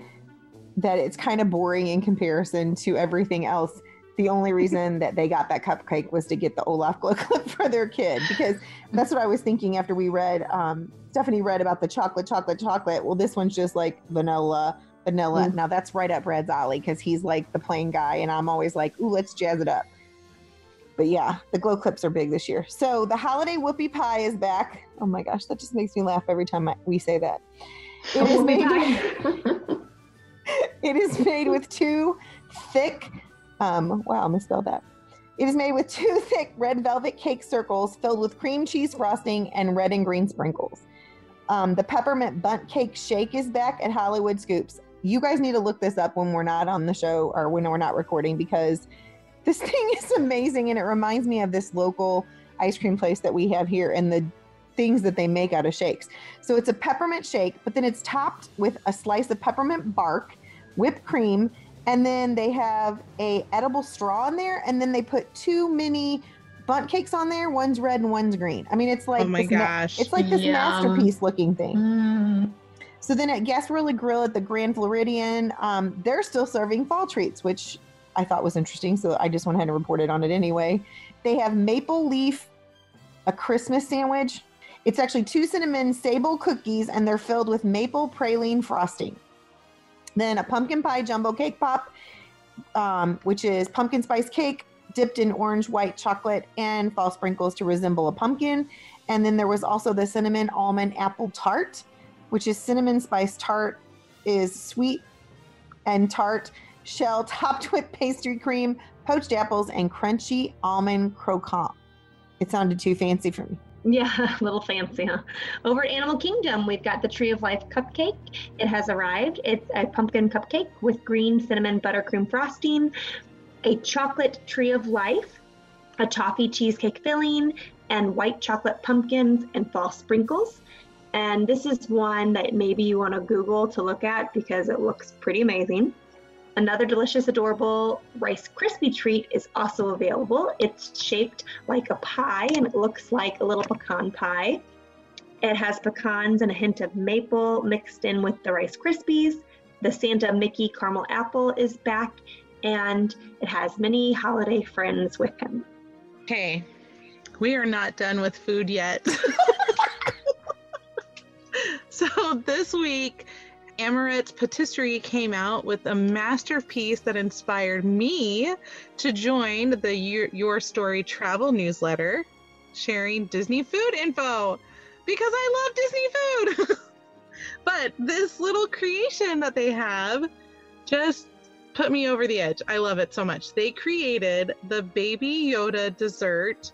that it's kind of boring in comparison to everything else. The only reason that they got that cupcake was to get the Olaf glow clip for their kid because that's what I was thinking after we read. Um, Stephanie read about the chocolate, chocolate, chocolate. Well, this one's just like vanilla, vanilla. Now that's right up Brad's alley because he's like the plain guy, and I'm always like, ooh, let's jazz it up. But yeah, the glow clips are big this year. So the holiday whoopie pie is back. Oh my gosh, that just makes me laugh every time I, we say that. It is made. it is made with two thick. Um, wow, I misspelled that. It is made with two thick red velvet cake circles filled with cream cheese frosting and red and green sprinkles. Um, the peppermint Bundt cake shake is back at Hollywood Scoops. You guys need to look this up when we're not on the show or when we're not recording because this thing is amazing and it reminds me of this local ice cream place that we have here and the things that they make out of shakes. So it's a peppermint shake, but then it's topped with a slice of peppermint bark, whipped cream, and then they have a edible straw in there, and then they put two mini Bundt cakes on there. One's red and one's green. I mean, it's like Oh my this ma- gosh. it's like this Yum. masterpiece looking thing. Mm. So then at Gasparilla Grill at the Grand Floridian, um, they're still serving fall treats, which I thought was interesting. So I just went ahead and reported on it anyway. They have maple leaf, a Christmas sandwich. It's actually two cinnamon sable cookies, and they're filled with maple praline frosting. Then a pumpkin pie jumbo cake pop, um, which is pumpkin spice cake dipped in orange white chocolate and fall sprinkles to resemble a pumpkin. And then there was also the cinnamon almond apple tart, which is cinnamon spice tart, is sweet and tart, shell topped with pastry cream, poached apples, and crunchy almond croquant. It sounded too fancy for me. Yeah, a little fancy, huh? Over at Animal Kingdom, we've got the Tree of Life cupcake. It has arrived. It's a pumpkin cupcake with green cinnamon buttercream frosting, a chocolate Tree of Life, a toffee cheesecake filling, and white chocolate pumpkins and fall sprinkles. And this is one that maybe you want to Google to look at because it looks pretty amazing. Another delicious, adorable Rice Krispie treat is also available. It's shaped like a pie and it looks like a little pecan pie. It has pecans and a hint of maple mixed in with the Rice Krispies. The Santa Mickey caramel apple is back and it has many holiday friends with him. Hey, we are not done with food yet. so this week, Amorette's Patisserie came out with a masterpiece that inspired me to join the Your, Your Story travel newsletter, sharing Disney food info because I love Disney food. but this little creation that they have just put me over the edge. I love it so much. They created the Baby Yoda dessert,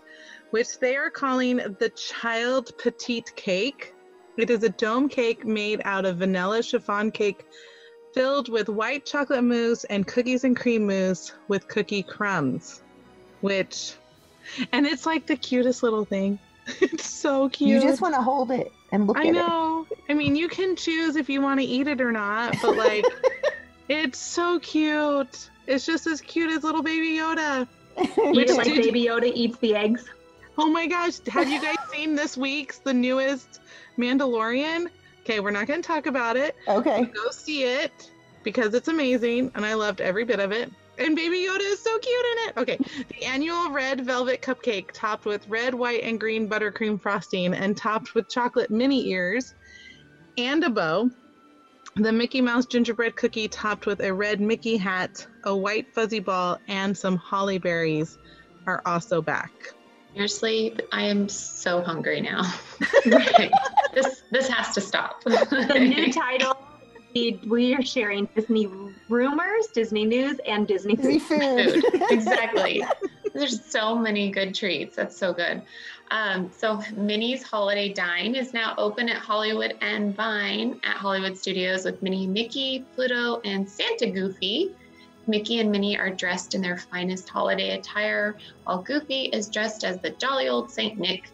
which they are calling the Child Petite Cake. It is a dome cake made out of vanilla chiffon cake filled with white chocolate mousse and cookies and cream mousse with cookie crumbs, which, and it's like the cutest little thing. It's so cute. You just want to hold it and look I at know. I know. I mean, you can choose if you want to eat it or not, but like, it's so cute. It's just as cute as little baby Yoda. it. Which like did- Baby Yoda eats the eggs. Oh my gosh, have you guys seen this week's the newest Mandalorian? Okay, we're not going to talk about it. okay. Go see it because it's amazing and I loved every bit of it. And Baby Yoda is so cute in it. Okay, the annual red velvet cupcake topped with red, white, and green buttercream frosting and topped with chocolate mini ears and a bow. The Mickey Mouse gingerbread cookie topped with a red Mickey hat, a white fuzzy ball, and some holly berries are also back. Seriously, I am so hungry now. this this has to stop. The new title. the- We are sharing Disney rumors, Disney news, and Disney Disney food. food. exactly. There's so many good treats. That's so good. Um, so Minnie's Holiday Dine is now open at Hollywood and Vine at Hollywood Studios with Minnie, Mickey, Pluto, and Santa Goofy. Mickey and Minnie are dressed in their finest holiday attire, while Goofy is dressed as the jolly old Saint Nick.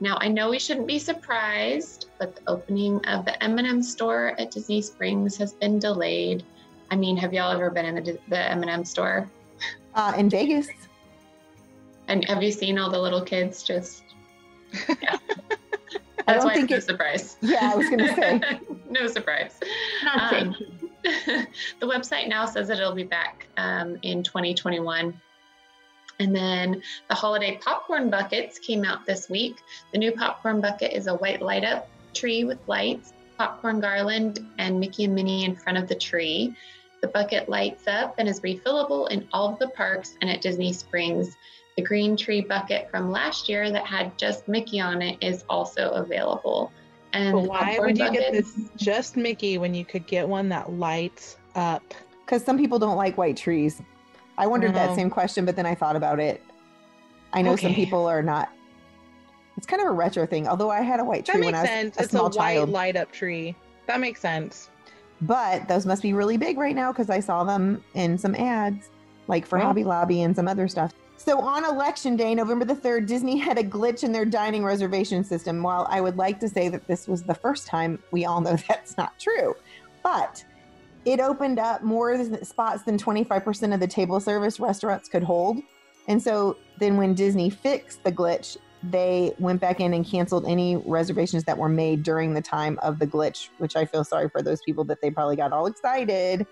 Now I know we shouldn't be surprised, but the opening of the M&M store at Disney Springs has been delayed. I mean, have y'all ever been in the, the M&M store? Uh, in Vegas. And have you seen all the little kids just? Yeah. I That's don't why think it's no surprise. Yeah, I was gonna say. no surprise. Not Um, the website now says that it'll be back um, in 2021. And then the holiday popcorn buckets came out this week. The new popcorn bucket is a white light up tree with lights, popcorn garland, and Mickey and Minnie in front of the tree. The bucket lights up and is refillable in all of the parks and at Disney Springs. The green tree bucket from last year that had just Mickey on it is also available. And But why would you get this just Mickey when you could get one that lights up? Because some people don't like white trees. I wondered that Oh. same question, but then I thought about it. I know some people are not. It's kind of a retro thing. Although I had a white tree when makes I was sense. a it's a small white child, light up tree. That makes sense. but those must be really big right now because I saw them in some ads, like for. Hobby Lobby and some other stuff. So on election day, November the 3rd, Disney had a glitch in their dining reservation system. While I would like to say that this was the first time, we all know that's not true. But it opened up more spots than 25% of the table service restaurants could hold. And so then when Disney fixed the glitch, they went back in and canceled any reservations that were made during the time of the glitch, which I feel sorry for those people that they probably got all excited.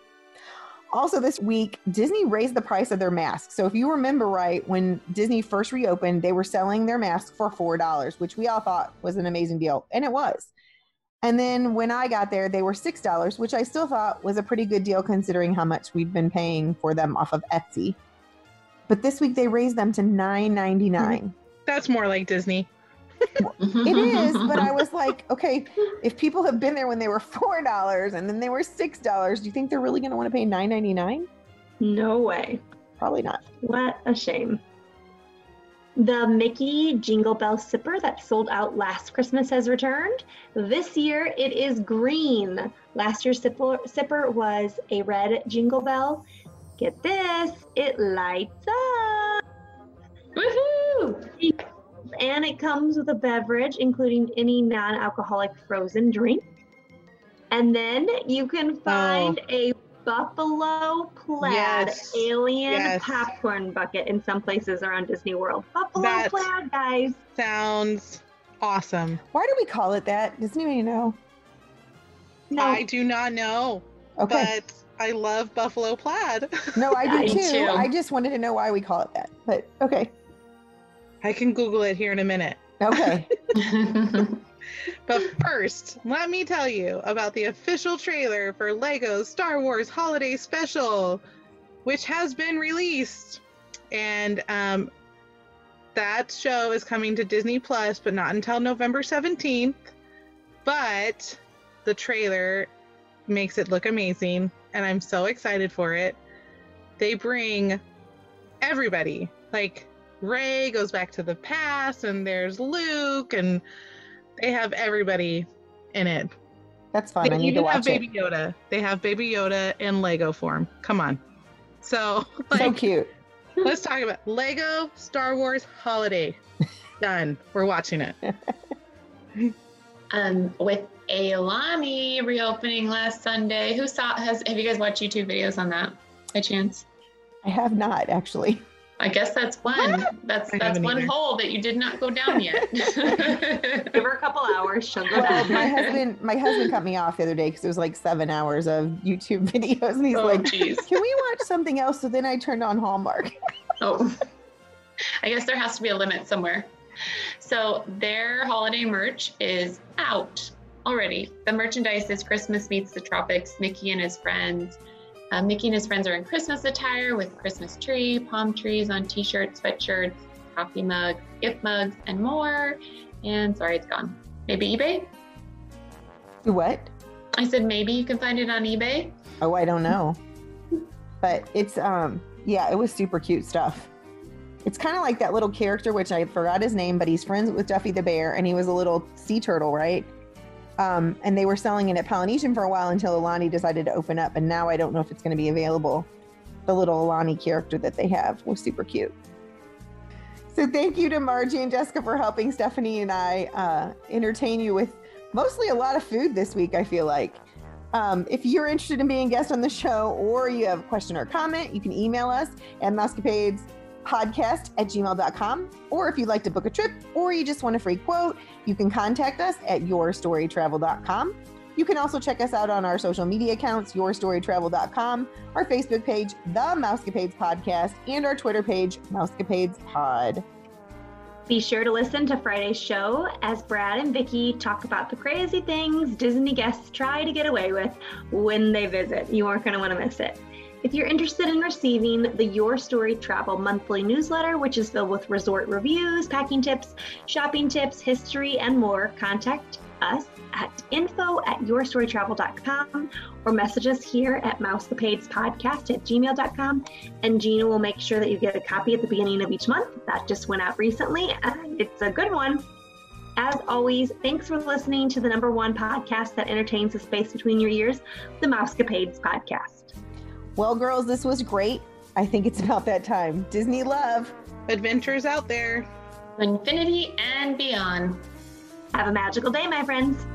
Also, this week, Disney raised the price of their masks. So, if you remember right, when Disney first reopened, they were selling their masks for $4, which we all thought was an amazing deal. And it was. And then when I got there, they were $6, which I still thought was a pretty good deal considering how much we'd been paying for them off of Etsy. But this week, they raised them to $9.99. That's more like Disney. It is, but I was like, okay, if people have been there when they were four dollars and then they were six dollars, do you think they're really going to want to pay nine ninety nine? No way. Probably not. What a shame. The Mickey Jingle Bell Sipper that sold out last Christmas has returned. This year it is green. Last year's sipper, sipper was a red Jingle Bell. Get this, it lights up. Woohoo! And it comes with a beverage, including any non alcoholic frozen drink. And then you can find oh. a buffalo plaid Yes. alien Yes. popcorn bucket in some places around Disney World. Buffalo That's- plaid, guys. Sounds awesome. Why do we call it that? Does anybody know? No, I do not know, Okay. but I love buffalo plaid. no, I do Me too. too. I just wanted to know why we call it that. But okay. I can Google it here in a minute. Okay. But first, let me tell you about the official trailer for Lego's Star Wars Holiday Special, which has been released. And um, that show is coming to Disney Plus, but not until November 17th. But the trailer makes it look amazing, and I'm so excited for it. They bring everybody. Like, Rey goes back to the past, and there's Luke, and they have everybody in it. That's fun. They I need to even have watch it. Baby Yoda. They have Baby Yoda in Lego form. Come on. So, So cute. let's talk about Lego Star Wars Holiday. Done. We're watching it. um, with Aulani reopening last Sunday. Who saw? Has have you guys watched YouTube videos on that by chance? I have not actually. I guess that's one. That's I that's one either. hole that you did not go down yet. Give her a couple hours, she'll go Well, down. my husband, my husband cut me off the other day because it was like seven hours of YouTube videos, and he's oh, like, jeez. "Can we watch something else?" So then I turned on Hallmark. Oh, I guess there has to be a limit somewhere. So their holiday merch is out already. The merchandise is Christmas meets the tropics. Mickey and his friends. Uh, Mickey and his friends are in Christmas attire with Christmas tree, palm trees on t-shirts, sweatshirts, coffee mugs, gift mugs, and more. And sorry, it's gone. Maybe eBay. What? I said maybe you can find it on eBay. Oh, I don't know. But it's um yeah, it was super cute stuff. It's kind of like that little character which I forgot his name, but he's friends with Duffy the bear and he was a little sea turtle, right? Um, and they were selling it at Polynesian for a while until Aulani decided to open up, and now I don't know if it's going to be available. The little Aulani character that they have was super cute. So thank you to Margie and Jessica for helping Stephanie and I uh, entertain you with mostly a lot of food this week. I feel like. Um, if you're interested in being a guest on the show or you have a question or comment, you can email us at mousecapadepodcast at gmail.com. Or if you'd like to book a trip or you just want a free quote, you can contact us at yourstorytravel.com. You can also check us out on our social media accounts, yourstorytravel.com, our Facebook page, The Mousecapades Podcast, and our Twitter page, Mousecapades Pod. Be sure to listen to Friday's show as Brad and Vicky talk about the crazy things Disney guests try to get away with when they visit. You aren't going to want to miss it. If you're interested in receiving the Your Story Travel monthly newsletter, which is filled with resort reviews, packing tips, shopping tips, history, and more, contact us at info at yourstorytravel.com or message us here at mousecapadespodcast at gmail.com and Gina will make sure that you get a copy at the beginning of each month. That just went out recently, and it's a good one. As always, thanks for listening to the number one podcast that entertains the space between your ears, the Mousecapades Podcast. Well, girls, this was great. I think it's about that time. Disney love. Adventures out there. Infinity and beyond. Have a magical day, my friends.